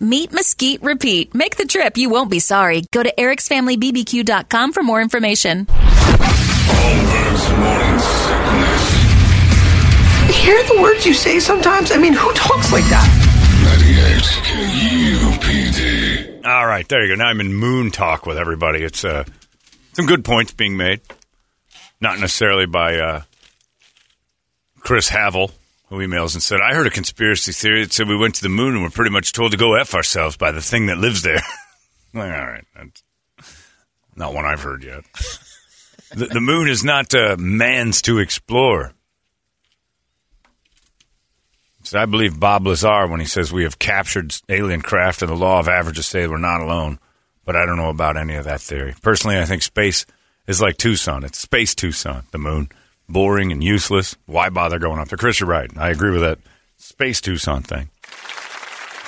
Meat mesquite, repeat. Make the trip, you won't be sorry. Go to ericsfamilybbq.com for more information. Holmberg's morning. Hear the words you say sometimes? I mean, who talks like that? 98 KUPD. All right, there you go. Now I'm in moon talk with everybody. It's uh, some good points being made. Not necessarily by uh, Chris Havel, who emails and said, I heard a conspiracy theory that said we went to the moon and we're pretty much told to go F ourselves by the thing that lives there. like, all right. That's not one I've heard yet. the, the moon is not uh, man's to explore. So I believe Bob Lazar when he says we have captured alien craft and the law of averages say we're not alone. But I don't know about any of that theory. Personally, I think space is like Tucson. It's space Tucson, the moon. Boring and useless. Why bother going up there? Chris, you're right. I agree with that space Tucson thing.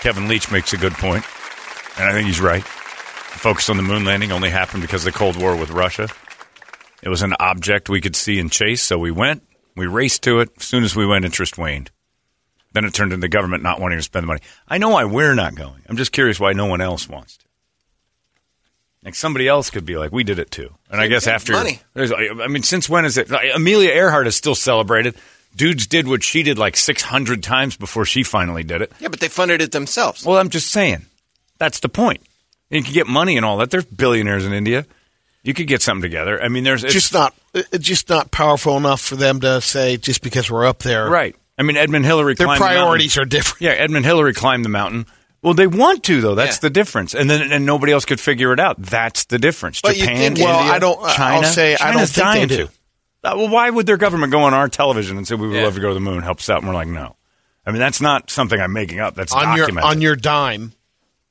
Kevin Leach makes a good point, and I think he's right. The focus on the moon landing only happened because of the Cold War with Russia. It was an object we could see and chase, so we went. We raced to it. As soon as we went, interest waned. Then it turned into the government not wanting to spend the money. I know why we're not going. I'm just curious why no one else wants to. Like somebody else could be like, we did it too. And I guess after money. there's- I mean, since when is it? like, Amelia Earhart is still celebrated. Dudes did what she did like 600 times before she finally did it. Yeah, but they funded it themselves. Well, I'm just saying. That's the point. You can get money and all that. There's billionaires in India. You could get something together. I mean, there's it's- just not it's just not powerful enough for them to say just because we're up there. right. I mean, Edmund Hillary. Their climbed the mountain. priorities are different. Yeah, Edmund Hillary climbed the mountain. Well, they want to though. That's Yeah. the difference. And then and nobody else could figure it out. That's the difference. But Japan, Well, India, I don't. China. I'll say I don't China's think dying they do. to. Uh, Well, why would their government go on our television and say we would Yeah. love to go to the moon, help us out? And we're like, no. I mean, that's not something I'm making up. That's on your on your dime.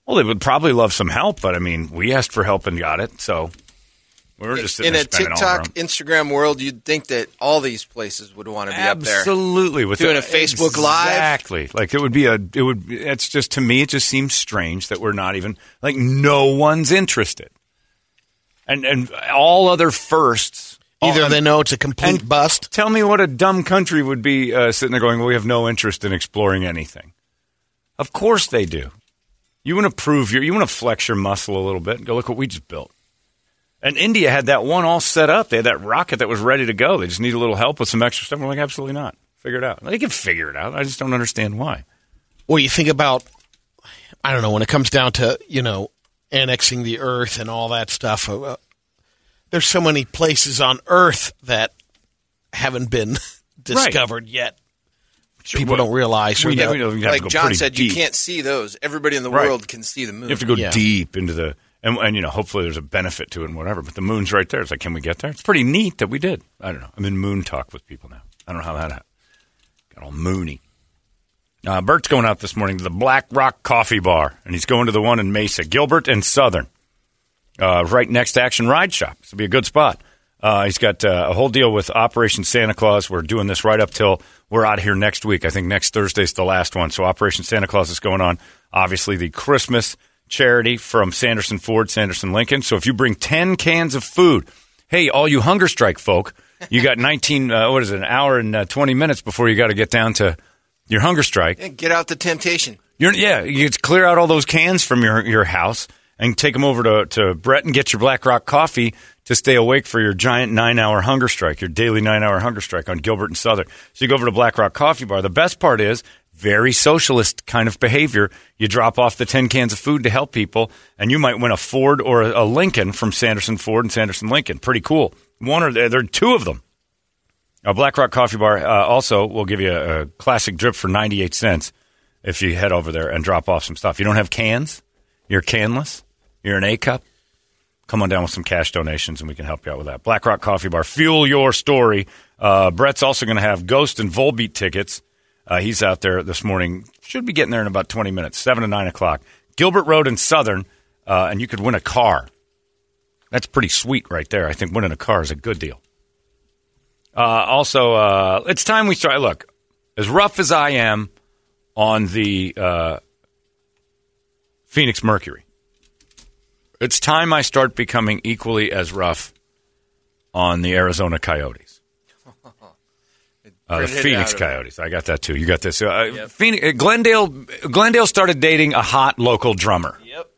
well, they would probably love some help, but I mean, we asked for help and got it, so we're just In a spending all our TikTok, Instagram world, you'd think that all these places would want to be up there. Absolutely, with Doing the- a Facebook Live. exactly. Like it would be a. It would. It's just to me, it just seems strange that we're not even like no one's interested, and and all other firsts. Either all- they know it's a complete bust. Tell me what a dumb country would be uh, sitting there going, well, "We have no interest in exploring anything." Of course they do. You want to prove your, you want to flex your muscle a little bit and go, look what we just built. And India had that one all set up. They had that rocket that was ready to go. They just need a little help with some extra stuff. We're like, absolutely not. Figure it out. They can figure it out. I just don't understand why. Well, you think about, I don't know, when it comes down to you know annexing the earth and all that stuff. Uh, there's so many places on Earth that haven't been discovered yet. People don't realize. or We, we know you have to like John said, deep. you can't see those. Everybody in the Right. world can see the moon. You have to go Yeah. deep into the and, and you know hopefully there's a benefit to it and whatever. But the moon's right there. It's like, can we get there? It's pretty neat that we did. I don't know. I'm in moon talk with people now. I don't know how that happened. Got all moony. Uh, Bert's going out this morning to the Black Rock Coffee Bar, and he's going to the one in Mesa, Gilbert and Southern, uh, right next to Action Ride Shop. This will be a good spot. Uh, he's got uh, a whole deal with Operation Santa Claus. We're doing this right up till we're out here next week. I think next Thursday's the last one. So Operation Santa Claus is going on. Obviously, the Christmas charity from Sanderson Ford, Sanderson Lincoln. So if you bring 10 cans of food, hey, all you hunger strike folk, you got 19, uh, what is it, an hour and uh, 20 minutes before you got to get down to your hunger strike. Yeah, get out the temptation. You're, yeah, you get to clear out all those cans from your, your house and take them over to, to Brett and get your Black Rock coffee to stay awake for your giant nine hour hunger strike, your daily nine hour hunger strike on Gilbert and Southern. So you go over to Black Rock Coffee Bar. The best part is very socialist kind of behavior. You drop off the 10 cans of food to help people, and you might win a Ford or a, Lincoln from Sanderson Ford and Sanderson Lincoln. Pretty cool. One or there are two of them. A Black Rock Coffee Bar uh, also will give you a, a classic drip for 98 cents if you head over there and drop off some stuff. You don't have cans? You're canless? You're an A cup? Come on down with some cash donations and we can help you out with that. Black Rock Coffee Bar, fuel your story. Uh, Brett's also going to have Ghost and Volbeat tickets. Uh, he's out there this morning. Should be getting there in about 20 minutes, 7 to 9 o'clock. Gilbert Road in Southern, uh, and you could win a car. That's pretty sweet right there. I think winning a car is a good deal. Uh, also, uh, it's time we start. Look, as rough as I am on the uh, Phoenix Mercury, it's time I start becoming equally as rough on the Arizona Coyotes. Uh, the Phoenix out of it. Coyotes. I got that too. You got this. Uh, Phoenix, uh, Glendale. Glendale started dating a hot local drummer. Yep.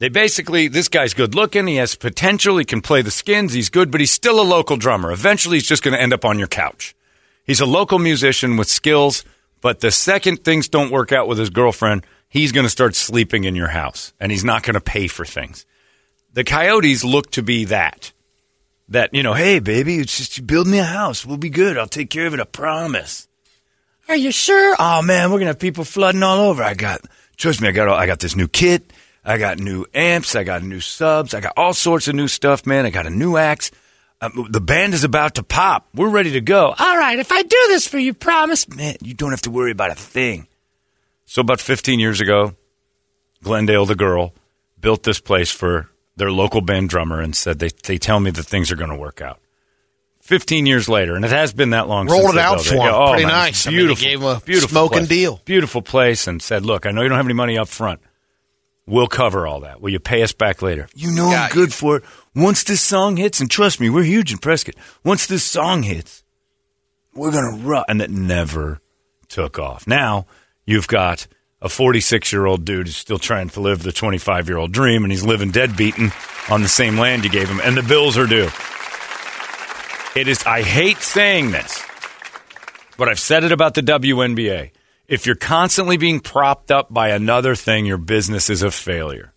They basically, this guy's good looking. He has potential. He can play the skins. He's good, but he's still a local drummer. Eventually, he's just going to end up on your couch. He's a local musician with skills, but the second things don't work out with his girlfriend, he's going to start sleeping in your house and he's not going to pay for things. The Coyotes look to be that. That, you know, hey, baby, it's just you build me a house. We'll be good. I'll take care of it. I promise. Are you sure? Oh man, we're gonna have people flooding all over. I got, trust me, I got, all, I got this new kit. I got new amps. I got new subs. I got all sorts of new stuff, man. I got a new axe. Um, the band is about to pop. We're ready to go. All right, if I do this for you, promise, man, you don't have to worry about a thing. So about 15 years ago, Glendale, the girl, built this place for their local band drummer and said they they tell me that things are going to work out. 15 years later, and it has been that long. Rolled since it out for it. him. Oh, Pretty man, nice. it's I mean, Beautiful, gave him a beautiful smoking place. deal. Beautiful place, and said, "Look, I know you don't have any money up front. We'll cover all that. Will you pay us back later? You know Yeah, I'm good for it. Once this song hits, and trust me, we're huge in Prescott. Once this song hits, we're gonna run, and that never took off. Now you've got a 46 year old dude who's still trying to live the 25 year old dream, and he's living dead beaten on the same land you gave him, and the bills are due. It is. I hate saying this, but I've said it about the WNBA. If you're constantly being propped up by another thing, your business is a failure.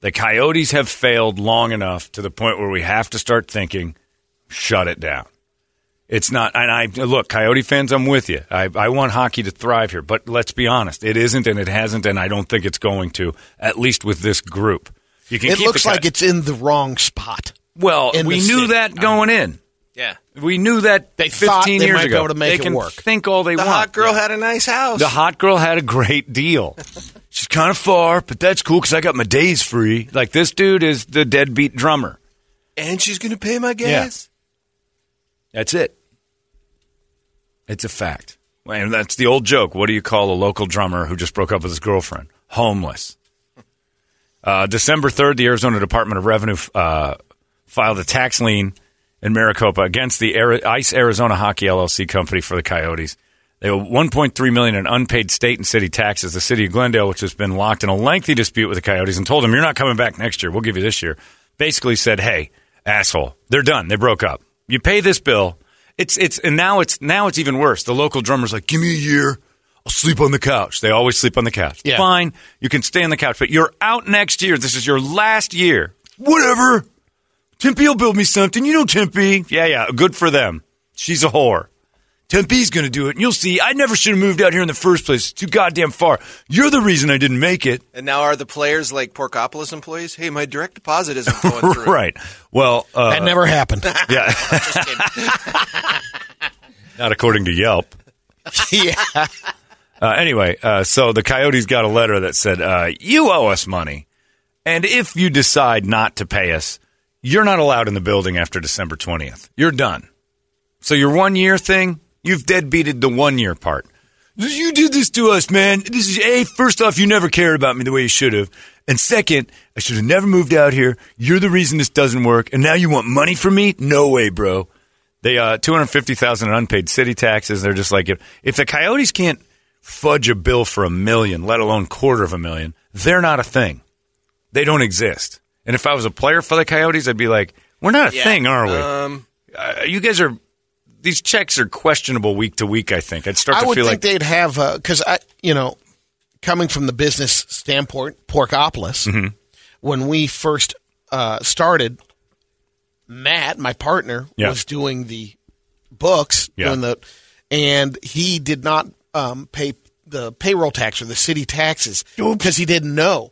The Coyotes have failed long enough to the point where we have to start thinking, shut it down. It's not, and I look, Coyote fans, I'm with you. I, I want hockey to thrive here, but let's be honest, it isn't, and it hasn't, and I don't think it's going to. At least with this group, you can. It keep looks the like it's in the wrong spot. well, we knew city. that going in. Yeah. We knew that They 15 thought they years might be ago. able to make they it can work. think all they The want. The hot girl had a nice house. The hot girl had a great deal. She's kind of far, but that's cool because I got my days free. Like this dude is the deadbeat drummer. and she's going to pay my gas. That's it. It's a fact. And that's the old joke. What do you call a local drummer who just broke up with his girlfriend? Homeless. Uh, December 3rd, the Arizona Department of Revenue uh, filed a tax lien in Maricopa against the Ari- Ice Arizona Hockey LLC company for the Coyotes. They owe 1.3 million in unpaid state and city taxes. The city of Glendale, which has been locked in a lengthy dispute with the Coyotes, and told them, "You're not coming back next year. We'll give you this year." Basically said, "Hey, asshole, they're done. They broke up. You pay this bill. It's it's and now it's now it's even worse. The local drummer's like, "Give me a year. I'll sleep on the couch." They always sleep on the couch. Yeah. Fine, you can stay on the couch, but you're out next year. This is your last year. Whatever. Tempe will build me something. You know Tempe. Yeah, yeah. Good for them. She's a whore. Tempe's going to do it, and you'll see. I never should have moved out here in the first place. It's too goddamn far. You're the reason I didn't make it. And now are the players like Porkopolis employees? Hey, my direct deposit isn't going through. right. Well, uh, That never happened. yeah. Not according to Yelp. yeah. Uh, anyway, uh, so the Coyotes got a letter that said, uh, "You owe us money, and if you decide not to pay us, you're not allowed in the building after December 20th. You're done. So your one year thing, you've deadbeated the one year part. You did this to us, man. This is a first off, you never cared about me the way you should have, and second, I should have never moved out here. You're the reason this doesn't work, and now you want money from me? No way, bro." They uh, two hundred fifty thousand in unpaid city taxes. They're just like if, if the Coyotes can't fudge a bill for a million, let alone quarter of a million, they're not a thing. They don't exist. And if I was a player for the Coyotes, I'd be like, we're not a Yeah. thing, are we? Um, uh, you guys are. These checks are questionable week to week. I think I'd start I would feel think like they'd have because I, you know, coming from the business standpoint, Porkopolis, Mm-hmm. when we first uh, started, Matt, my partner, Yeah. was doing the books, Yeah. doing the, and he did not um, pay the payroll tax or the city taxes because he didn't know.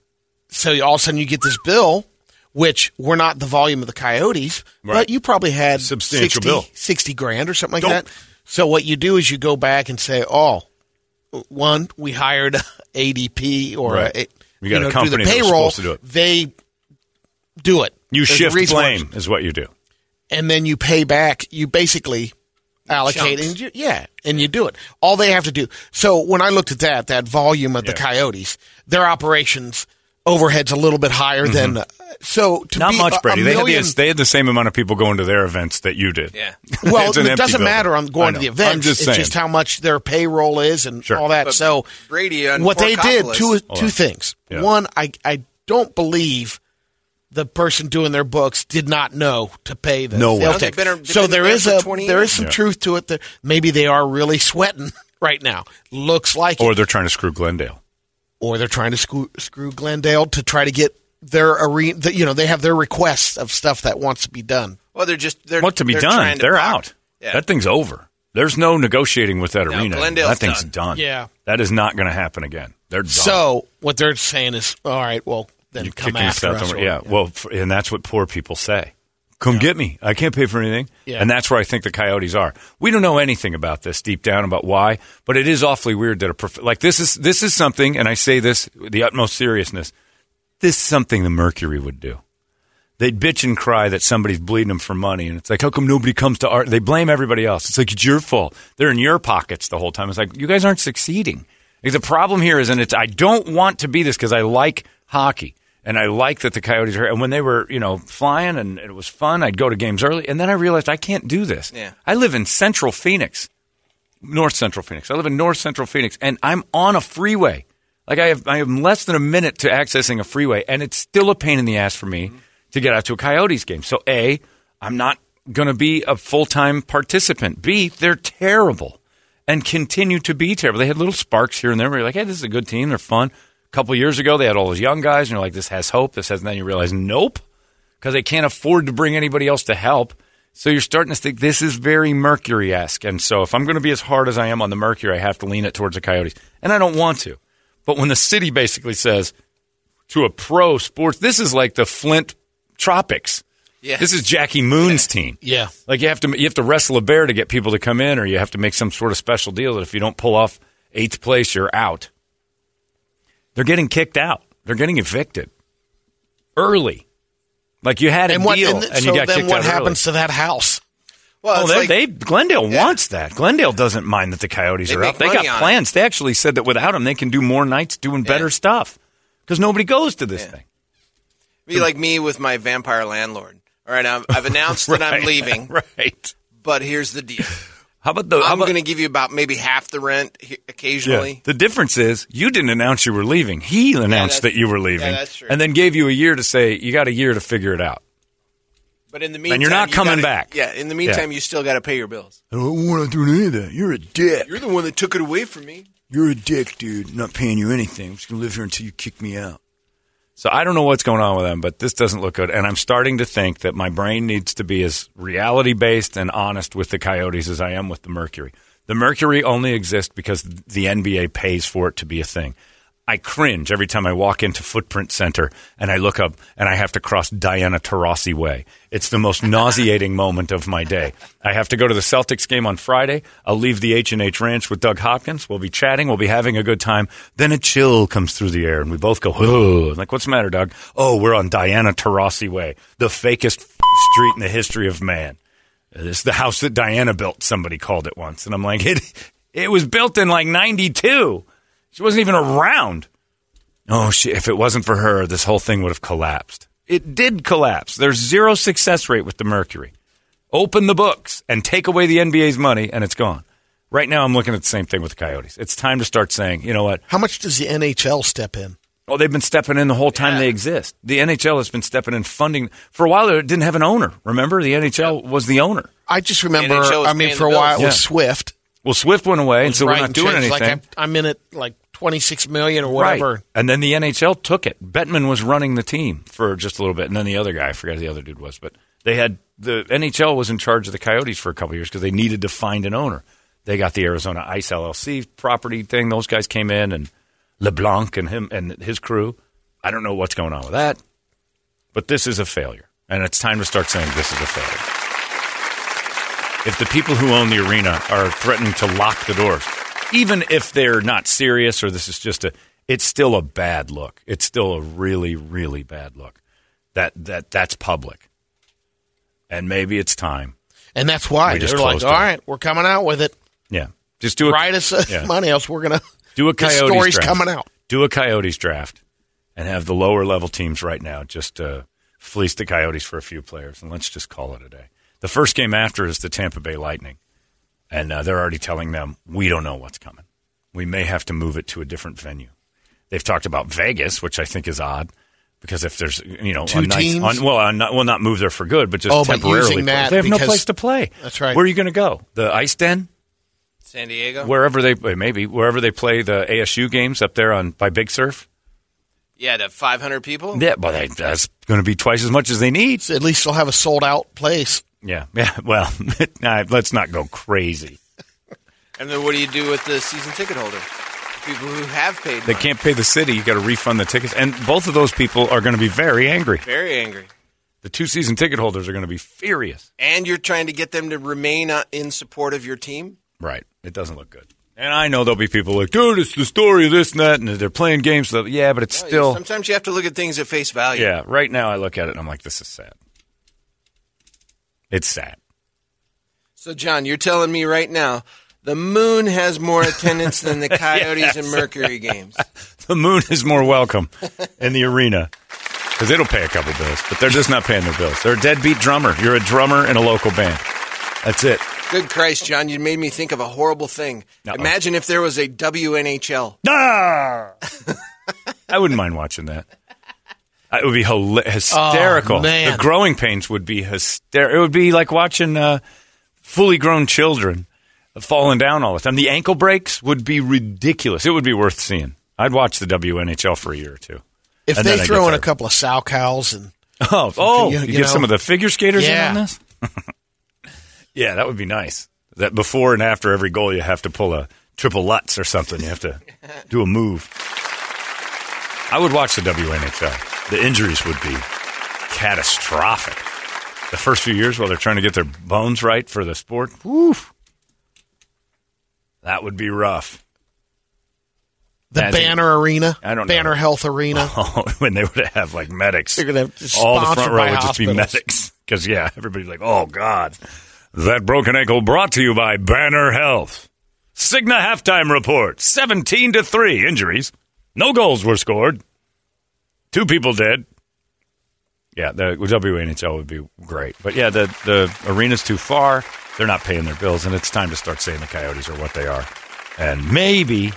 So all of a sudden you get this bill, which we're not the volume of the Coyotes, Right. but you probably had Substantial 60, bill. 60 grand or something like Don't- that. So what you do is you go back and say, oh, one, we hired ADP or Right. a, We got a know, do company the that was payroll. supposed to do it. They do it. you There's a shift blame is what you do. and then you pay back. You basically allocate Chunks. and you, yeah, and you do it. All they have to do. So when I looked at that, that volume of the Coyotes, their operations overhead's a little bit higher than. Uh, so to Mm-hmm. Not be much, a- a Brady. they, had the, they had the same amount of people going to their events that you did. Yeah. well, it doesn't building. matter I'm going to the events. I'm just it's saying. just how much their payroll is and Sure. all that. But so Brady on what they did Porkopolis- two Hold two on. things. Yeah. One, I I don't believe the person doing their books did not know to pay the No way. sales No, tax. been- so there there is a there is some Yeah. truth to it. That maybe they are really sweating right now. Looks like it. Or they're trying to screw Glendale. Or they're trying to screw, screw Glendale to try to get their arena. The, you know, they have their requests of stuff that wants to be done. Well, they're just they're What to be they're done? trying to They're pocket- out. Yeah. That thing's over. There's no negotiating with that No, arena. Glendale's that thing's done. done. Yeah. That is not going to happen again. They're done. So what they're saying is, all right, well then You're come kicking after us out or- yeah, well, and that's what poor people say. Come get me. I can't pay for anything. Yeah. And that's where I think the Coyotes are. We don't know anything about this deep down about why, but it is awfully weird that a prof- like this is this is something, and I say this with the utmost seriousness. This is something the Mercury would do. They'd bitch and cry that somebody's bleeding them for money, and it's like, how come nobody comes to art? They blame everybody else. It's like it's your fault. They're in your pockets the whole time. It's like you guys aren't succeeding. Like, the problem here is, and it's I don't want to be this because I like hockey and I like that the Coyotes are. And when they were, you know, flying and it was fun, I'd go to games early, and then I realized I can't do this. Yeah. I live in Central Phoenix, North Central Phoenix. I live in North Central Phoenix, and I'm on a freeway. Like I have, I have less than a minute to accessing a freeway, and it's still a pain in the ass for me mm-hmm. to get out to a Coyotes game. So a, I'm not going to be a full time participant. B, they're terrible and continue to be terrible. They had little sparks here and there. Where you're like, hey, this is a good team. They're fun. Couple years ago, they had all those young guys, and you're like, this has hope. This has. And then you realize, nope, because they can't afford to bring anybody else to help. So you're starting to think this is very Mercury esque. And so if I'm going to be as hard as I am on the Mercury, I have to lean it towards the Coyotes. And I don't want to. But when the city basically says to a pro sports, this is like the Flint Tropics. Yeah. This is Jackie Moon's team. Yeah. Like you have to you have to wrestle a bear to get people to come in, or you have to make some sort of special deal that if you don't pull off eighth place, you're out. They're getting kicked out. They're getting evicted early. Like you had a And what? deal, and, and, so you got then kicked what out happens to that house? Well, Oh, they, like, they Glendale Yeah. wants that. Glendale doesn't mind that the Coyotes They are out. They got on it. plans. They actually said that without them, they can do more nights doing better stuff because nobody goes to this Yeah. thing. be like me with my vampire landlord. All right, I've, I've announced that I'm leaving, right? but here's the deal. How about the? how I'm going to give you about maybe half the rent he- Yeah. occasionally. The difference is you didn't announce you were leaving. He announced that's- that you were leaving, yeah, that's true. and then gave you a year to say you got a year to figure it out. But in the meantime, And you're not you coming gotta- back. Yeah, in the meantime, you still got to pay your bills. I don't want to do any of that. You're a dick. You're the one that took it away from me. You're a dick, dude. I'm not paying you anything. I'm just gonna live here until you kick me out. So I don't know what's going on with them, but this doesn't look good. And I'm starting to think that my brain needs to be as reality based and honest with the Coyotes as I am with the Mercury. The Mercury only exists because the NBA pays for it to be a thing. I cringe every time I walk into Footprint Center and I look up and I have to cross Diana Taurasi Way. It's the most nauseating moment of my day. I have to go to the Celtics game on Friday. I'll leave the H and H Ranch with Doug Hopkins. We'll be chatting. We'll be having a good time. Then a chill comes through the air, and we both go, "Oh!" Like, what's the matter, Doug? Oh, we're on Diana Taurasi Way, the fakest f- street in the history of man. It's the house that Diana built. Somebody called it once, and I'm like, it. It was built in like '92. She wasn't even around. Oh, she, if it wasn't for her, this whole thing would have collapsed. It did collapse. There's zero success rate with the Mercury. Open the books and take away the NBA's money, and it's gone. Right now, I'm looking at the same thing with the Coyotes. It's time to start saying, you know what? How much does the NHL step in? Oh, they've been stepping in the whole time they exist. The NHL has been stepping in funding. For a while, it didn't have an owner. Remember, the NHL was the owner. I just remember. I mean, for a the while it was Yeah. Swift. Well, Swift went away, and so we're not doing changed, anything. Like I'm, I'm in it like 26 million or whatever. Right. And then the NHL took it. Bettman was running the team for just a little bit, and then the other guy, I forgot who the other dude was, but they had the NHL was in charge of the Coyotes for a couple years because they needed to find an owner. They got the Arizona Ice LLC property thing. Those guys came in, and LeBlanc and him and his crew. I don't know what's going on with that, but this is a failure, and it's time to start saying this is a failure. If the people who own the arena are threatening to lock the doors, even if they're not serious or this is just a, it's still a bad look. It's still a really, really bad look. That that that's public, and maybe it's time. And that's why We they're like, all right, we're coming out with it. Yeah, just do a Write us uh, yeah. money, else we're gonna do a coyotes stories draft. coming out. Do a coyotes draft, and have the lower level teams right now just uh, fleece the coyotes for a few players, and let's just call it a day. The first game after is the Tampa Bay Lightning, and uh, they're already telling them we don't know what's coming. We may have to move it to a different venue. They've talked about Vegas, which I think is odd. Because if there's you know Two a nice, teams? on, well, on, well, not move there for good, but just Oh, but temporarily. using that they have no place to play. That's right. Where are you going to go? The Ice Den, San Diego. wherever they maybe wherever they play the ASU games up there on by Big Surf. Yeah, to 500 people. Yeah, well, they, that's going to be twice as much as they need. So at least they'll have a sold out place. Yeah, yeah. Well, let's not go crazy. And then what do you do with the season ticket holder? People who have paid. They money. can't pay the city. You got to refund the tickets, and both of those people are going to be very angry. Very angry. The two season ticket holders are going to be furious. And you're trying to get them to remain uh, in support of your team. Right. It doesn't look good. And I know there'll be people like, dude, it's the story of this and that, and they're playing games. So yeah, but it's No, still. Sometimes you have to look at things at face value. Yeah, right now I look at it and I'm like, this is sad. It's sad. So, John, you're telling me right now the moon has more attendance than the Coyotes and Mercury games. The moon is more welcome in the arena because it'll pay a couple bills, but they're just not paying their bills. They're a deadbeat drummer. You're a drummer in a local band. That's it. Good Christ, John, you made me think of a horrible thing. Uh-oh. Imagine if there was a WNHL. Ah! I wouldn't mind watching that. Uh, It would be hila- hysterical. Oh, man. The growing pains would be hysterical. It would be like watching uh, fully grown children falling down all the time. The ankle breaks would be ridiculous. It would be worth seeing. I'd watch the WNHL for a year or two. If And they throw in a couple of Salchows and Oh, oh! you- You, you get know. some of the figure skaters Yeah. in on this. yeah, that would be nice. That before and after every goal, you have to pull a triple Lutz or something. You have to do a move. I would watch the WNHL. The injuries would be catastrophic. The first few years while they're trying to get their bones right for the sport, that would be rough. the As in- Banner Arena, I don't know. Banner Health Arena. Oh, when they would have like medics. They're gonna have all the front row would just be medics. Because yeah, everybody's like, oh god, that broken ankle brought to you by Banner Health. Cigna halftime report: seventeen to three injuries. No goals were scored. Two people dead. Yeah, the WNHL would be great, but yeah, the the arena's too far. They're not paying their bills, and it's time to start saying the Coyotes are what they are. And maybe,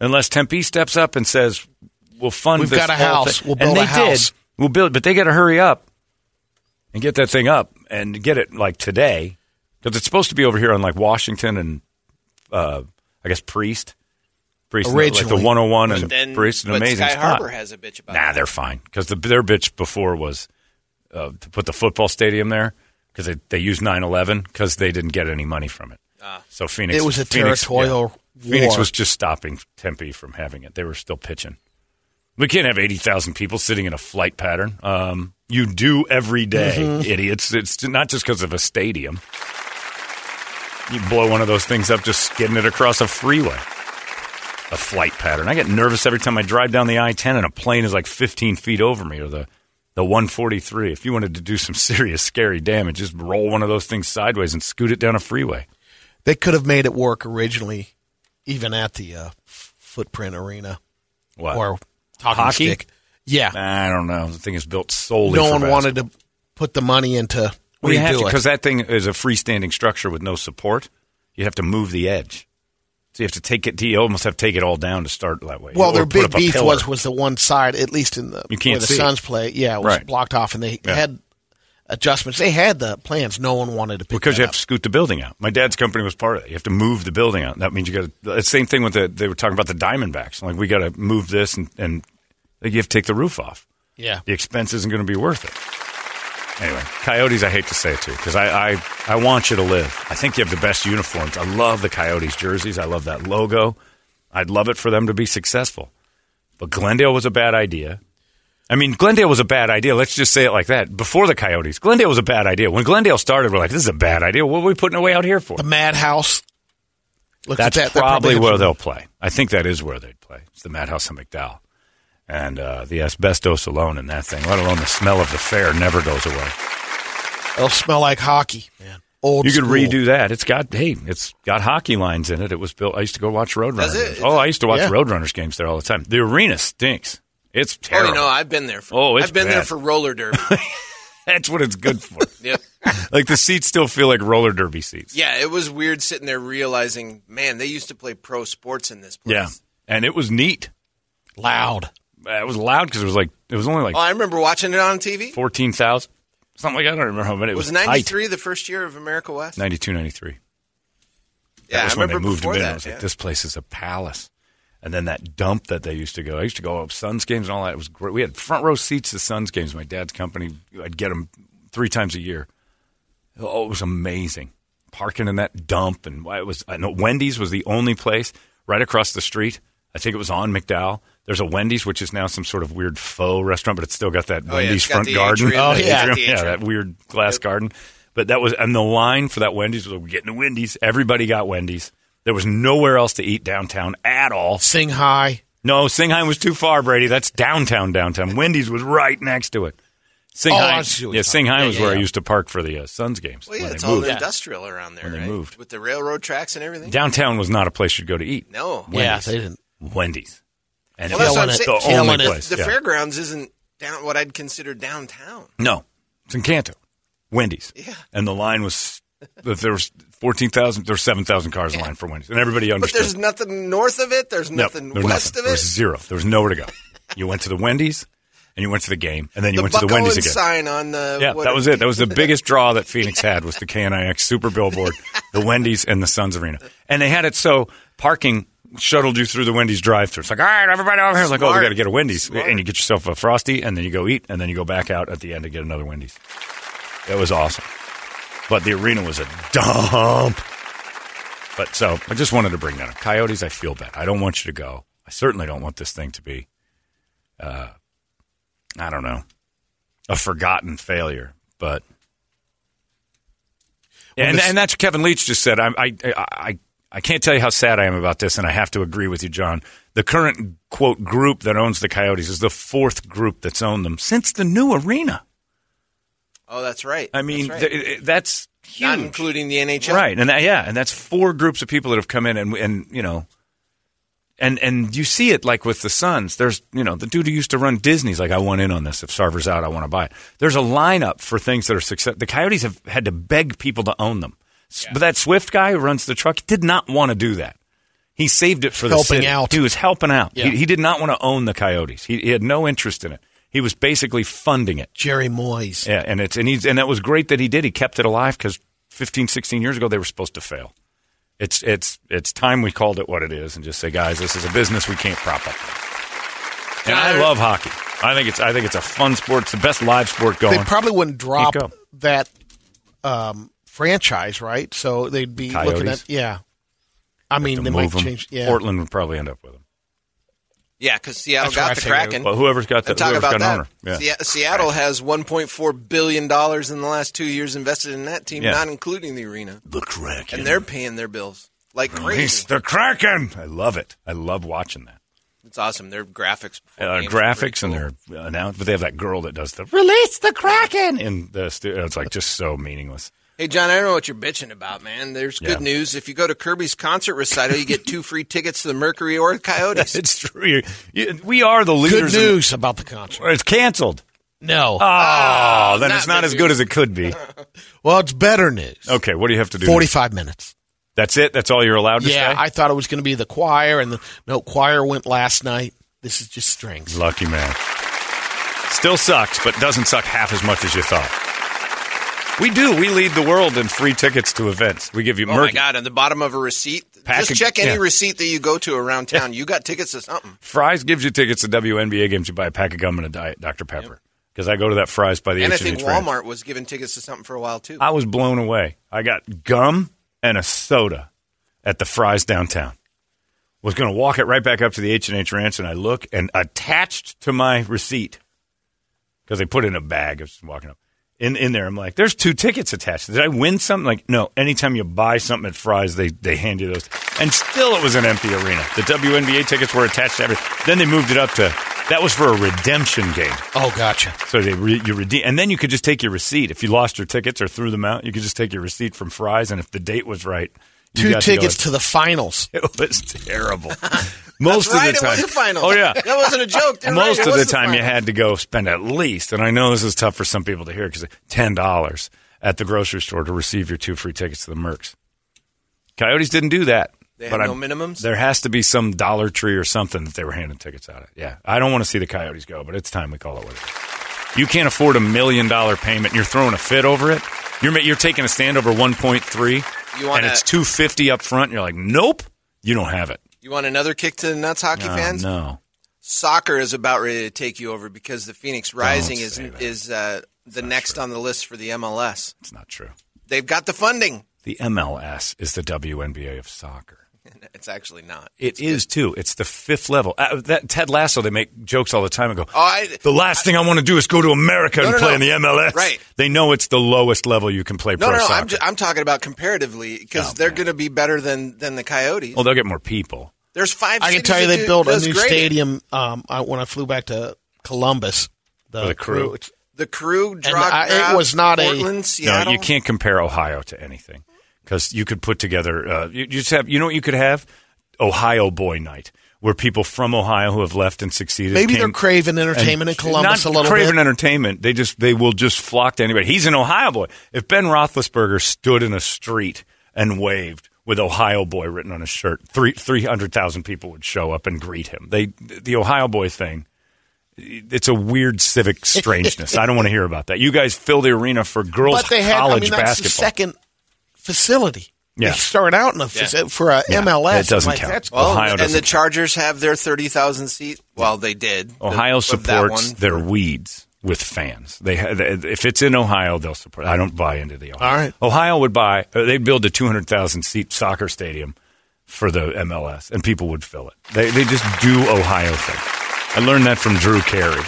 unless Tempe steps up and says, "We'll fund We've this got a whole house. thing." We'll and build they a house. did. We'll build, but they got to hurry up and get that thing up and get it like today because it's supposed to be over here on like Washington and uh, I guess Priest. Priest, like the Originally. 101 and Then, Priest, an but amazing Sky spot. Harbor has a bitch about Nah, it. they're fine because the, their bitch before was uh, to put the football stadium there because they, they used 9-11 because they didn't get any money from it. So Phoenix, It was a Phoenix, territorial Phoenix war. was just stopping Tempe from having it. They were still pitching. We can't have 80,000 people sitting in a flight pattern. Um, you do every day, Mm-hmm. idiots. It's not just because of a stadium. You blow one of those things up just skidding it across a freeway. A flight pattern. I get nervous every time I drive down the I 10 and a plane is like 15 feet over me or the, the 143. If you wanted to do some serious, scary damage, just roll one of those things sideways and scoot it down a freeway. They could have made it work originally, even at the uh, footprint arena What? or talking Hockey? stick. Yeah, I don't know. The thing is built solely no one basketball. wanted to put the money into Well, you have to because that thing is a freestanding structure with no support. You have to move the edge, so you have to take it. You almost have to take it all down to start that way. Well, Or their big beef pillar. was was the one side, at least in the You can't where the it. Suns play. Yeah, it was Right. blocked off, and they Yeah. had adjustments. They had the plans. No one wanted to pick because you have up. to scoot the building out. My dad's company was part of it. You have to move the building out. That means you got to. The same thing with the. They were talking about the Diamondbacks. Like we got to move this and and you have to take the roof off. Yeah, The expense isn't going to be worth it. Anyway, Coyotes, I hate to say it too, because I, I, I want you to live. I think you have the best uniforms. I love the Coyotes jerseys. I love that logo. I'd love it for them to be successful. But Glendale was a bad idea. I mean, Glendale was a bad idea. Let's just say it like that. Before the Coyotes, Glendale was a bad idea. When Glendale started, we're like, this is a bad idea. What are we putting away out here for? the Madhouse. Look That's at that. They probably where they'll play. I think that is where they'd play. It's the Madhouse in McDowell. And uh, the asbestos alone in that thing, let alone the smell of the fair, never goes away. It'll smell like hockey, man. Old. You could school. redo that. It's got hey, it's got hockey lines in it. It was built. I used to go watch Roadrunners. Does it? games. Oh, I used to watch Yeah. Roadrunners games there all the time. The arena stinks. It's Oh, terrible. you know, I've been there. For, Oh, it's I've been there for roller derby. That's what it's good for. yep. like the seats still feel like roller derby seats. Yeah, it was weird sitting there realizing, man, they used to play pro sports in this place. Yeah, and it was neat. loud. Uh, It was loud because it was like it was only like Oh, I remember watching it on TV. fourteen thousand, something like that. I don't remember how many. It was was, 93 the first year of America West? 92, 93. yeah, that was I when they moved before in. that. I was like, yeah. this place is a palace. And then that dump that they used to go. I used to go up Suns games and all that. It was great. We had front row seats to Suns games. My dad's company, I'd get them three times a year. Oh, it was amazing. Parking in that dump, and it was. I know Wendy's was the only place right across the street. I think it was on McDowell. There's a Wendy's, which is now some sort of weird faux restaurant, but it's still got that Oh, Wendy's it's front garden. atrium. Oh, The yeah. yeah, that weird glass garden. But that was, and the line for that Wendy's was, we're getting to Wendy's. Everybody got Wendy's. There was nowhere else to eat downtown at all. Sing high. No, Singheim was too far, Brady. That's downtown, downtown. Wendy's was right next to it. Oh, I Singheim, see what yeah, you're yeah, was yeah, where I used to park for the uh, Suns games. Well, yeah, it's they all moved. industrial around there, When they right? moved. With the railroad tracks and everything. Downtown was not a place you'd go to eat. no. Yeah, they didn't. Wendy's. And Well, that's what I'm saying. the only it. place. The yeah. fairgrounds isn't down what I'd consider downtown. No, it's in Canto. Wendy's. Yeah. And the line was, there was 14,000, there were 7,000 cars in line for Wendy's. And everybody But understood. there's nothing north of it. There's nothing there was west nothing. of it. There's zero. There was nowhere to go. You went to the Wendy's, and you went to the game, and then you the went to Buck the Wendy's Owens again. sign on the Yeah, that was it. That was the biggest draw that Phoenix had was the KNIX Super Billboard, the Wendy's, and the Suns Arena. And they had it so parking shuttled you through the Wendy's drive-through. It's like, all right, everybody over here. It's like, oh, we got to get a Wendy's, Smart. and you get yourself a frosty, and then you go eat, and then you go back out at the end to get another Wendy's. It was awesome, but the arena was a dump. But so I just wanted to bring that up. Coyotes, I feel bad. I don't want you to go. I certainly don't want this thing to be, uh, I don't know, a forgotten failure. But and this- and that's what Kevin Leach just said. I, I I I can't tell you how sad I am about this, and I have to agree with you, John. The current quote group that owns the Coyotes is the fourth group that's owned them since the new arena. Oh, that's right. I mean, that's, right. th- that's huge. not including the NHL. Right, and that, yeah, and that's four groups of people that have come in, and and you know, and and you see it like with the Suns. There's you know the dude who used to run Disney's like I want in on this. If Sarver's out, I want to buy it. There's a lineup for things that are success. The Coyotes have had to beg people to own them, S but that Swift guy who runs the truck did not want to do that. He saved it for the Helping city. out. He was helping out. Yeah. He, he did not want to own the Coyotes. He, he had no interest in it. He was basically funding it. Jerry Moyes. Yeah, and it's and he's and that was great that he did. He kept it alive because 15, 16 years ago they were supposed to fail. It's it's it's time we called it what it is and just say, guys, this is a business we can't prop up. And I love hockey. I think it's I think it's a fun sport. It's the best live sport going. They probably wouldn't drop go. that um, franchise, right? So they'd be looking at yeah. I mean, they might move 'em. change. Yeah, Portland would probably end up with them. Yeah, because Seattle That's what I got the. Kraken. Well, whoever's got the And talk whoever's about got that. owner. Yeah. Se- Seattle has 1.4 billion dollars in the last two years invested in that team, Yeah. not including the arena, The Kraken. and they're paying their bills like Release crazy. the Kraken. I love it. I love watching that. It's awesome. Their graphics, before Uh, games are graphics pretty and cool. their announced, but they have that girl that does the release the Kraken in the studio. It's like just so meaningless. Hey, John, I don't know what you're bitching about, man. There's Yeah. good news. If you go to Kirby's concert recital, you get two free tickets to the Mercury or the Coyotes. It's true. You- you- we are the Good leaders. in- news about the concert. it's canceled. No. Oh, ah, then not it's not good as good as it could be. well, it's better news. Okay, what do you have to do? 45 minutes. That's it. That's all you're allowed to say? Yeah, stay. I thought it was going to be the choir, and the no choir went last night. This is just strings. Lucky man. Still sucks, but doesn't suck half as much as you thought. We do. We lead the world in free tickets to events. We give you Oh my God! On the bottom of a receipt, Pack just check any yeah. receipt that you go to around town. You got tickets to something. Fry's gives you tickets to WNBA games. You buy a pack of gum and a diet Dr Pepper. Because I go to that Fry's by the and I H&H think Ranch. Walmart was giving tickets to something for a while too. I was blown away. I got gum and a soda at the Fry's downtown. Was going to walk it right back up to the H and H Ranch, and I look and attached to my receipt because they put it in a bag. I was walking up in in there. I'm like, "There's two tickets attached. Did I win something?" Like, no. Anytime you buy something at Fry's, they they hand you those. And still, it was an empty arena. The WNBA tickets were attached to everything. Then they moved it up to that was for a redemption game. Oh, gotcha. So they re, you redeem, and then you could just take your receipt. If you lost your tickets or threw them out, you could just take your receipt from Fry's, and if the date was right, you Two tickets to, the finals. It was terrible. Most right, of the time, it was a final. Oh yeah, that wasn't a joke. They're most right, of the time you had to go spend at least, and I know this is tough for some people to hear because ten dollars at the grocery store to receive your two free tickets to the Mercs. Coyotes didn't do that. They but had no I'm- minimums? There has to be some Dollar Tree or something that they were handing tickets out at. Yeah, I don't want to see the Coyotes go, but it's time we call it what it is. You can't afford a million dollar payment. and You're throwing a fit over it. You're you're taking a stand over 1.3, You wanna- and it's 250 up front. And you're like, nope, you don't have it. You want another kick to the nuts, hockey Oh, fans? no, Soccer is about ready to take you over because the Phoenix Rising is that. is uh, the next on the list for the MLS. it's not true. They've got the funding. The MLS is the WNBA of soccer. It's actually not. It is too. It's the fifth level. Uh, that Ted Lasso, they make jokes all the time and go, Oh, I, "The last thing I want to do is go to America No, and no, play no. in the MLS." Right. They know it's the lowest level you can play no, pro no, no. soccer. I'm, ju- I'm talking about comparatively because Oh, they're going to be better than than the Coyotes. well, they'll get more people. There's five. I can tell you they do- built a new great. stadium um, I, when I flew back to Columbus. For the crew? it's- The crew, And Drog, I- it was not a- Portland, Seattle. No, you can't compare Ohio to anything because you could put together. Uh, you, you just have. You know what you could have? Ohio Boy Night, where people from Ohio who have left and succeeded. Maybe came- they're craving entertainment in Columbus not a little craving bit. entertainment. They just they will just flock to anybody. He's an Ohio boy. If Ben Roethlisberger stood in a street and waved with Ohio boy written on his shirt, three three hundred thousand people would show up and greet him. They the Ohio boy thing. It's a weird civic strangeness. I don't want to hear about that. You guys fill the arena for girls but they had, I college mean, that's basketball. the second facility. Yeah. They started out in a faci- for a Yeah, MLS. it doesn't like, count. That's Well, Well, Ohio and doesn't the count. Chargers have their thirty thousand seat. Well, they did. Ohio of that supports their weeds with fans. They ha- if it's in Ohio, they'll support. I don't buy into the Ohio. All right. Ohio would buy. uh, They'd build a two hundred thousand seat soccer stadium for the MLS, and people would fill it. They they just do Ohio thing. I learned that from Drew Carey.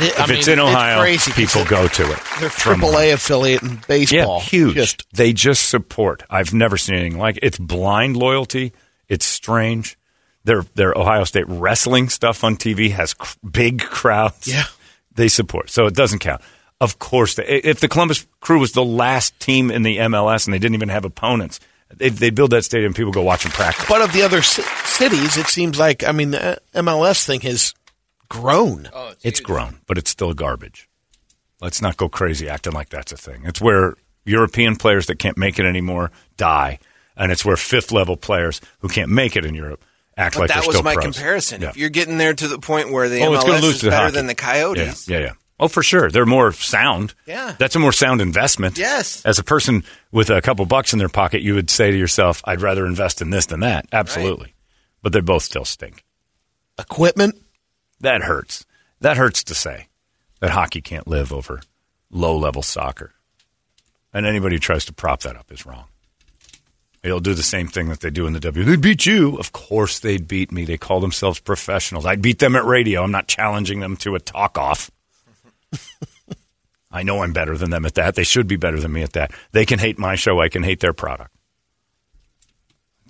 It- If mean, it's in Ohio, crazy 'cause people go to it. They're From affiliate in baseball, Yeah, huge. Just they just support. I've never seen anything like it. It's blind loyalty. It's strange. Their their Ohio State wrestling stuff on TV has cr- big crowds. Yeah. they support. So it doesn't count. Of course, they, if the Columbus Crew was the last team in the MLS and they didn't even have opponents, they they build that stadium. People go watch them practice. But of the other ci- cities, it seems like I mean the uh, MLS thing has grown. Oh, It's grown, but it's still garbage. Let's not go crazy acting like that's a thing. It's where European players that can't make it anymore die, and it's where fifth level players who can't make it in Europe act But like that they're was still my pros. comparison. Yeah. If you're getting there to the point where the oh, it's going MLS to lose is to better hockey. than the Coyotes, Yeah, yeah, yeah. Oh, for sure. They're more sound. Yeah. That's a more sound investment. Yes. As a person with a couple bucks in their pocket, you would say to yourself, I'd rather invest in this than that. Absolutely. But they both still stink. Equipment, That hurts. That hurts to say that hockey can't live over low level soccer. And anybody who tries to prop that up is wrong. They'll do the same thing that they do in the W. They beat you. Of course they'd beat me. They call themselves professionals. I'd beat them at radio. I'm not challenging them to a talk off. I know I'm better than them at that. They should be better than me at that. They can hate my show. I can hate their product.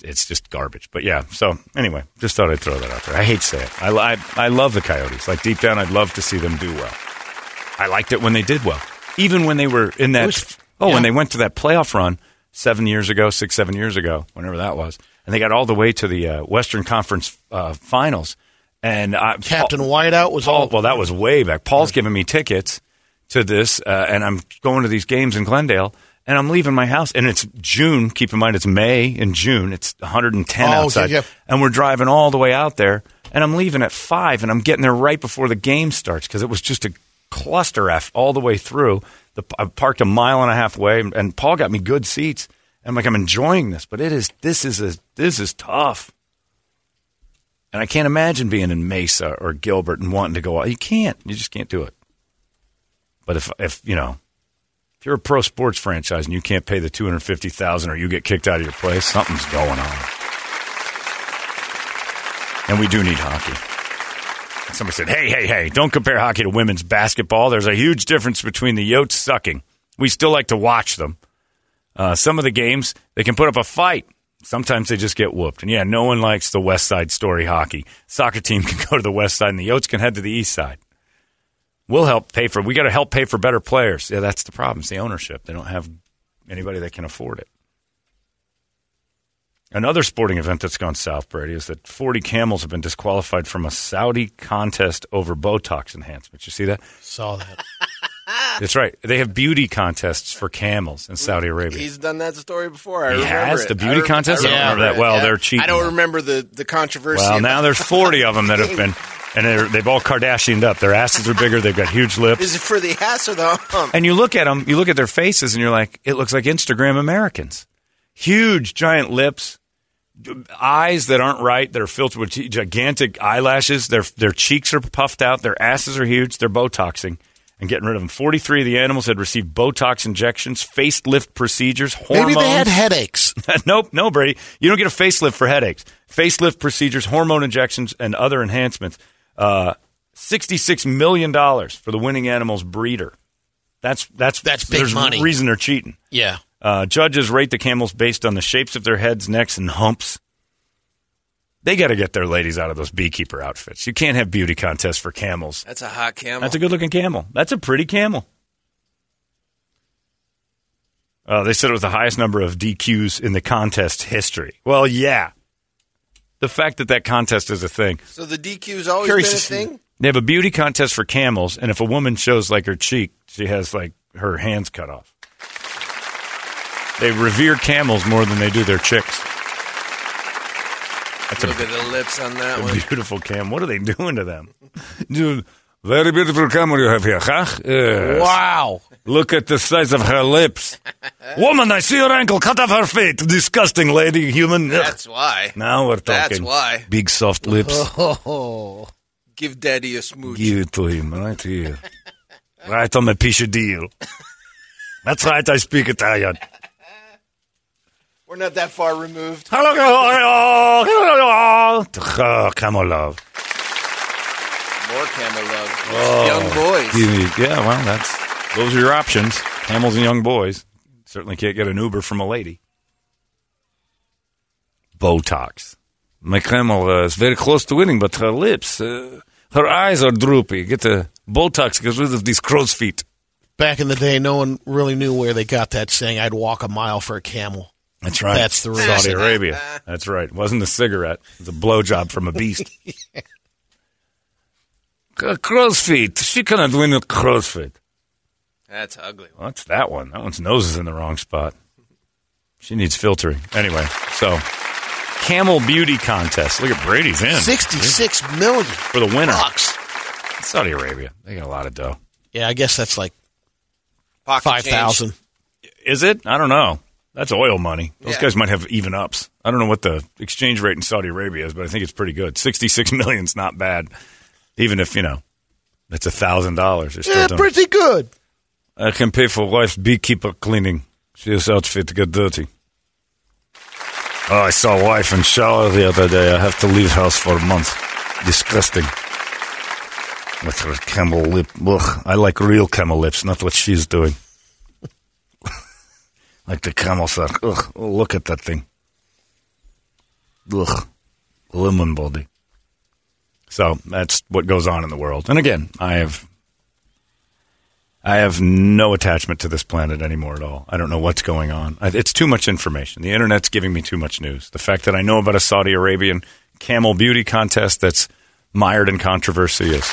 It's just garbage. But yeah, so anyway, just thought I'd throw that out there. I hate to say it. I, I, I love the Coyotes. Like deep down, I'd love to see them do well. I liked it when they did well. Even when they were in that. was- oh, when they went to that playoff run seven years ago, six, seven years ago, whenever that was. And they got all the way to the uh, Western Conference uh, finals. And I, Captain Paul- Whiteout was Paul, all. well, that was way back. Paul's giving me tickets to this, uh, and I'm going to these games in Glendale, and I'm leaving my house, and it's June. Keep in mind, it's May in June. It's 110 Oh, yeah, outside, yeah. and we're driving all the way out there, and I'm leaving at five, and I'm getting there right before the game starts because it was just a cluster f all the way through. The, I parked a mile and a half away, and Paul got me good seats. I'm like, I'm enjoying this, but it is this is a, this is tough. And I can't imagine being in Mesa or Gilbert and wanting to go out. You can't. You just can't do it. But if if you know, if you're a pro sports franchise and you can't pay the two hundred fifty thousand or you get kicked out of your place, something's going on. And we do need hockey. Somebody said, "Hey, hey, hey! Don't compare hockey to women's basketball. There's a huge difference between the Yotes sucking. We still like to watch them. Uh, some of the games they can put up a fight. Sometimes they just get whooped. And yeah, no one likes the West Side story hockey. Soccer team can go to the West Side, and the Yotes can head to the East Side. We'll help pay for. We got to help pay for better players. Yeah, that's the problem. It's the ownership. They don't have anybody that can afford it. Another sporting event that's gone south, Brady, is that 40 camels have been disqualified from a Saudi contest over Botox enhancement. You see that? Saw that. That's right. They have beauty contests for camels in Saudi Arabia. He's done that story before. I He remember has? it. The beauty I rem- contest? I I don't remember remember that. Well, it, they're cheating. I don't remember the, the controversy. Well, now there's 40 of them that have been, and they're, they've all Kardashianed up. Their asses are bigger. They've got huge lips. Is it for the ass or the hump? And you look at them, you look at their faces, and you're like, it looks like Instagram Americans. Huge, giant lips, eyes that aren't right, They're filtered with gigantic eyelashes. Their their cheeks are puffed out. Their asses are huge. They're Botoxing and getting rid of them. 43 of the animals had received Botox injections, facelift procedures, hormones. Maybe they had headaches. nope, no, Brady. You don't get a facelift for headaches. Facelift procedures, hormone injections, and other enhancements. Uh, Sixty-six million dollars for the winning animal's breeder. That's that's That's big money. there's money. Reason they're cheating. Yeah. Uh, judges rate the camels based on the shapes of their heads, necks, and humps. They got to get their ladies out of those beekeeper outfits. You can't have beauty contests for camels. That's a hot camel. That's a good looking camel. That's a pretty camel. Uh, they said it was the highest number of DQs in the contest history. Well, yeah. The fact that that contest is a thing. so the DQ's always Curious been a thing? They have a beauty contest for camels, and if a woman shows like her cheek, she has like her hands cut off. They revere camels more than they do their chicks. That's Look a, at the lips on that a one. beautiful cam. What are they doing to them? Dude, very beautiful camel you have here, huh? Yes. Wow. Look at the size of her lips. Woman, I see your ankle. Cut off her feet. Disgusting lady, human. Ugh. That's why. now we're talking. That's why. Big soft lips. Oh. Give daddy a smooch. Give it to him right here. right on the piece of deal. That's right, I speak Italian. We're not that far removed. Hello, hello, hello, hello. Camel love. More camel love. Oh. Young boys. Give me- Yeah, well, that's those are your options. Camels and young boys. Certainly can't get an Uber from a lady. Botox. My camel uh, is very close to winning, but her lips, uh, her eyes are droopy. Get the Botox, gets rid of these crow's feet. Back in the day, no one really knew where they got that saying, I'd walk a mile for a camel. That's right. That's the reason. Saudi Arabia. That's right. It wasn't a cigarette. It was a blowjob from a beast. Uh, crow's feet. She cannot win with crow's feet. That's ugly. What's that one? That one's nose is in the wrong spot. She needs filtering. Anyway, so camel beauty contest. Look at Brady's in 66 million for the winner. bucks. Saudi Arabia. They got a lot of dough. Yeah, I guess that's like Pocket five Is it? I don't know. That's oil money. Those Yeah. guys might have even ups. I don't know what the exchange rate in Saudi Arabia is, but I think it's pretty good. Sixty-six million's not bad, even if you know it's a thousand dollars. Yeah, pretty good. I can pay for wife's beekeeper cleaning. She has outfit to get dirty. Oh, I saw wife in shower the other day. I have to leave house for a month. Disgusting. With her camel lip. Ugh. I like real camel lips, not what she's doing. like the camel sack. Ugh. Look at that thing. Ugh. Lemon body. So that's what goes on in the world. And again, I have I have no attachment to this planet anymore at all. I don't know what's going on. It's too much information. The internet's giving me too much news. The fact that I know about a Saudi Arabian camel beauty contest that's mired in controversy is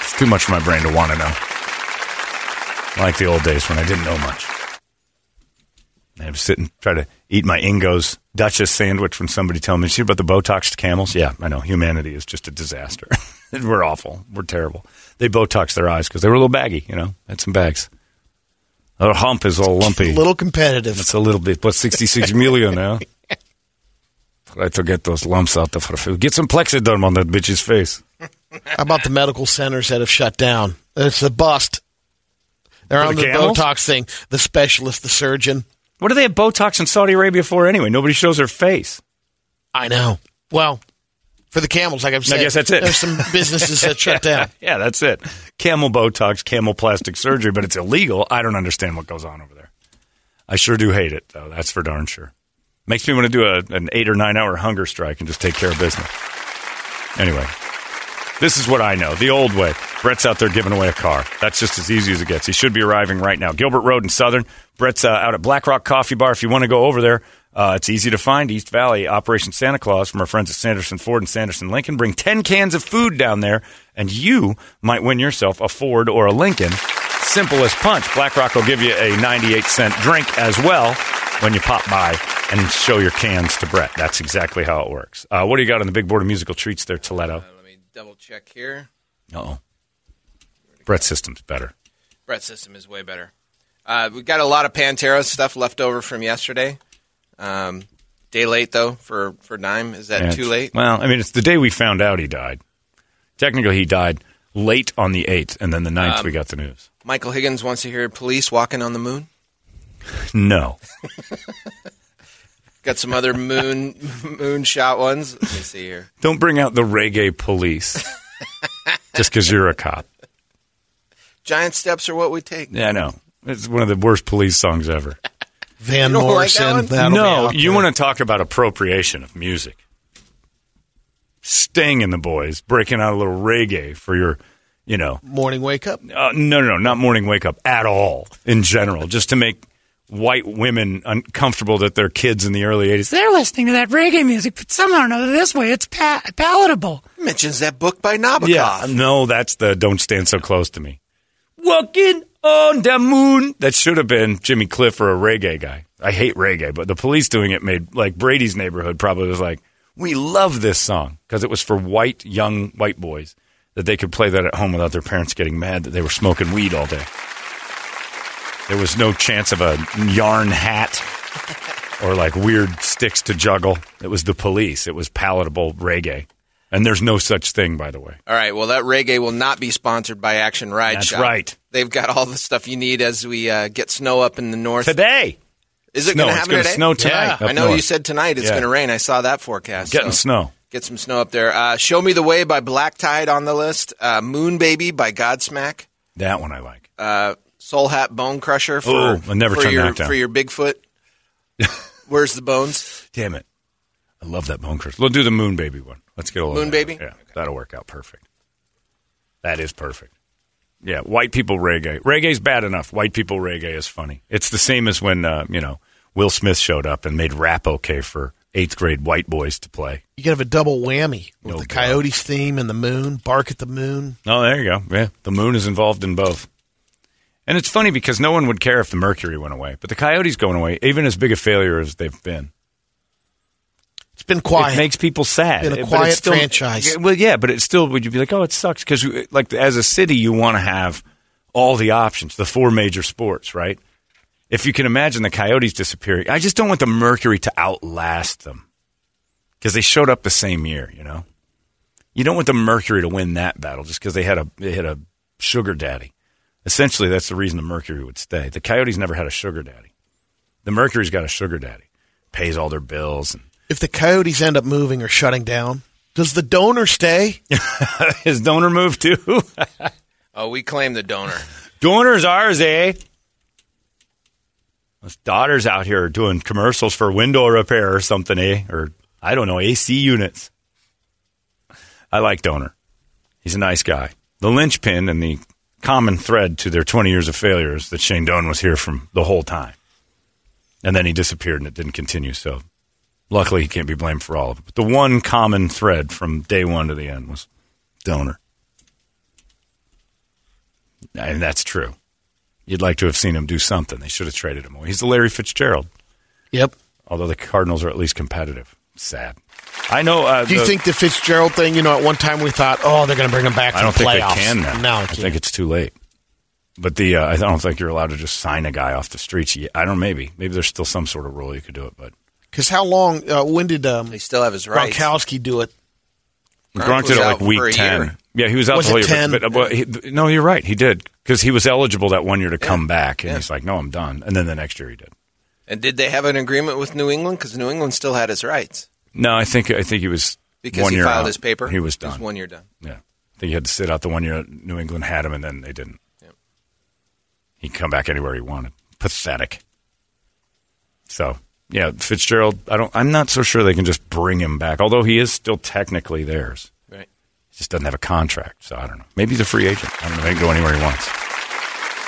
it's too much for my brain to want to know. Like the old days when I didn't know much. I would sit and try to eat my Ingo's Duchess sandwich when somebody told me, see about the Botoxed camels? Yeah, I know. Humanity is just a disaster. We're awful. We're terrible. They Botox their eyes because they were a little baggy, you know, had some bags. Their hump is all lumpy. A little competitive. It's a little bit, but 66 million now. Try to get those lumps out of her face. Get some Plexiderm on that bitch's face. How about the medical centers that have shut down? It's a bust. They're For on the the? Botox thing. The specialist, the surgeon. What do they have Botox in Saudi Arabia for anyway? Nobody shows their face. I know. Well, for the camels, like I've said, guess that's it. There's some businesses that shut down. Yeah, that's it. Camel Botox, camel plastic surgery, but it's illegal. I don't understand what goes on over there. I sure do hate it, though. That's for darn sure. Makes me want to do a, an eight or nine hour hunger strike and just take care of business. Anyway, this is what I know the old way. Brett's out there giving away a car. That's just as easy as it gets. He should be arriving right now. Gilbert Road in Southern. Brett's uh, out at Black Rock Coffee Bar if you want to go over there. Uh, it's easy to find. East Valley, Operation Santa Claus from our friends at Sanderson Ford and Sanderson Lincoln. Bring 10 cans of food down there, and you might win yourself a Ford or a Lincoln. Simple as punch. BlackRock will give you a 98 cent drink as well when you pop by and show your cans to Brett. That's exactly how it works. Uh, what do you got on the big board of musical treats there, Toledo? Let me double check here. Uh oh. Brett's system's better. Brett's system is way better. Uh, we got a lot of Pantera stuff left over from yesterday. Um, day late though for for Dime. Is that Yeah, too late? Well, I mean, it's the day we found out he died. Technically, he died late on the 8th, and then the 9th Um, we got the news. Michael Higgins wants to hear police walking on the moon. No. Got some other moon moon shot ones. Let me see here. Don't bring out the reggae police just because you're a cop. Giant steps are what we take. Yeah, I know. It's one of the worst police songs ever. Van You don't like Morrison. that one? that'll be no, you want to talk about appropriation of music. Sting and the boys breaking out a little reggae for your, you know, morning wake up. uh, no, no, no, not morning wake up at all in general, just to make white women uncomfortable that their kids in the early 80s, They're listening to that reggae music, but somehow or another, this way it's pa- palatable. Mentions that book by Nabokov. Yeah, no, that's the "Don't Stand So Close to Me." Walking on the moon. That should have been Jimmy Cliff or a reggae guy. I hate reggae, but the police doing it made like Brady's neighborhood probably was like, "We love this song" because it was for white young white boys that they could play that at home without their parents getting mad that they were smoking weed all day. There was no chance of a yarn hat or like weird sticks to juggle. It was the police. It was palatable reggae. And there's no such thing, by the way. All right. Well, that reggae will not be sponsored by Action Ride That's Shop. right. They've got all the stuff you need as we uh, get snow up in the north. Today. Is it Snow. going to It's happen gonna today? snow tonight Yeah. up I know north. you said tonight it's Yeah. going to rain. I saw that forecast. Getting so snow. Get some snow up there. Uh, Show Me the Way by Black Tide on the list. Uh, Moon Baby by Godsmack. That one I like. Uh, Soul Hat Bone Crusher for, Oh, I'll never for turn your, that down. For your Bigfoot. Where's the bones? Damn it. I love that bone crystal. We'll do the Moon Baby one. Let's get a little Moon Baby? Yeah, that'll work out perfect. That is perfect. Yeah, white people reggae. Reggae's bad enough. White people reggae is funny. It's the same as when, uh, you know, Will Smith showed up and made rap okay for eighth grade white boys to play. You could have a double whammy with No the doubt. Coyotes theme and the moon. Bark at the moon. Oh, there you go. Yeah, the moon is involved in both. And it's funny because no one would care if the Mercury went away, but the Coyotes going away, even as big a failure as they've been, It's been quiet. it makes people sad. Been a But it's quiet still- franchise. Well, yeah, but it still would you be like, oh, it sucks because uh, like as a city, you want to have all the options, the four major sports, right? If you can imagine the Coyotes disappearing, I just don't want the Mercury to outlast them because they showed up the same year. You know, you don't want the Mercury to win that battle just because they had a they had a sugar daddy. Essentially, that's the reason the Mercury would stay. The Coyotes never had a sugar daddy. The Mercury's got a sugar daddy. pays all their bills. And If the coyotes end up moving or shutting down, does the Doaner stay? his Doaner moved too. Oh, we claim the Doaner. Doaner's ours, eh? His daughter's out here doing commercials for window repair or something, eh? Or I don't know, AC units. I like Doaner. He's a nice guy. The linchpin and the common thread to their 20 years of failures that Shane Doan was here from the whole time. And then he disappeared and it didn't continue. So luckily he can't be blamed for all of it. But the one common thread from day one to the end was Doaner. And that's true. You'd like to have seen him do something. They should have traded him away. He's the Larry Fitzgerald, Yep. although the Cardinals are at least competitive. Sad. I know. Uh, Do you the- think the Fitzgerald thing? You know, at one time we thought, oh, they're going to bring him back. I don't the think playoffs. they can now. No, I think it's too late. But the uh, I don't think you're allowed to just sign a guy off the streets. I don't. Maybe maybe there's still some sort of rule you could do it. But because how long? Uh, when did um, They still have his rights. Gronkowski do it? Gronk Gronk was did it like week ten. year. Yeah, he was out Was the whole it year. 10? But, but, but he, no, you're right. He did because he was eligible that one year to come back, and Yeah. he's like, no, I'm done. And then the next year he did. And did they have an agreement with New England? Because New England still had his rights No, I think I think he was because one he year filed out. his paper. He was It was done. one year done. Yeah, I think he had to sit out the one year New England had him, and then they didn't. Yep. He can come back anywhere he wanted. Pathetic. So yeah, Fitzgerald. I don't. I'm not so sure they can just bring him back. Although he is still technically theirs. Right. He just doesn't have a contract. So I don't know. Maybe he's a free agent. I don't know. He can go anywhere he wants.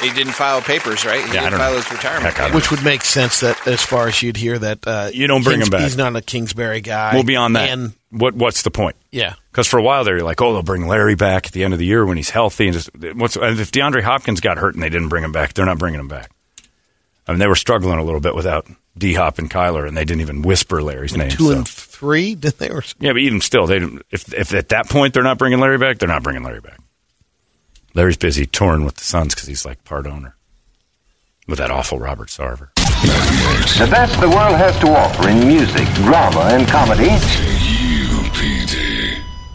He didn't file papers, right? He Yeah, I didn't don't file know. his retirement. Heck, I don't papers. Which would make sense that as far as you'd hear that uh, You don't bring him back. He's not a Kingsbury guy. Well, beyond that, and what what's the point? yeah, Because for a while there, you're like, oh, they'll bring Larry back at the end of the year when he's healthy. And just what's and if DeAndre Hopkins got hurt and they didn't bring him back, they're not bringing him back. I mean, they were struggling a little bit without D Hop and Kyler, and they didn't even whisper Larry's name. two so. and three. Did they? Or, yeah, but even still, they didn't, if if at that point they're not bringing Larry back, they're not bringing Larry back. Larry's busy touring with the Suns because he's like part owner with that awful Robert Sarver. The best the world has to offer in music, drama, and comedy.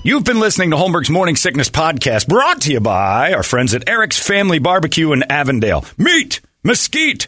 You've been listening to Holmberg's Morning Sickness Podcast, brought to you by our friends at Eric's Family Barbecue in Avondale. Meet, mesquite,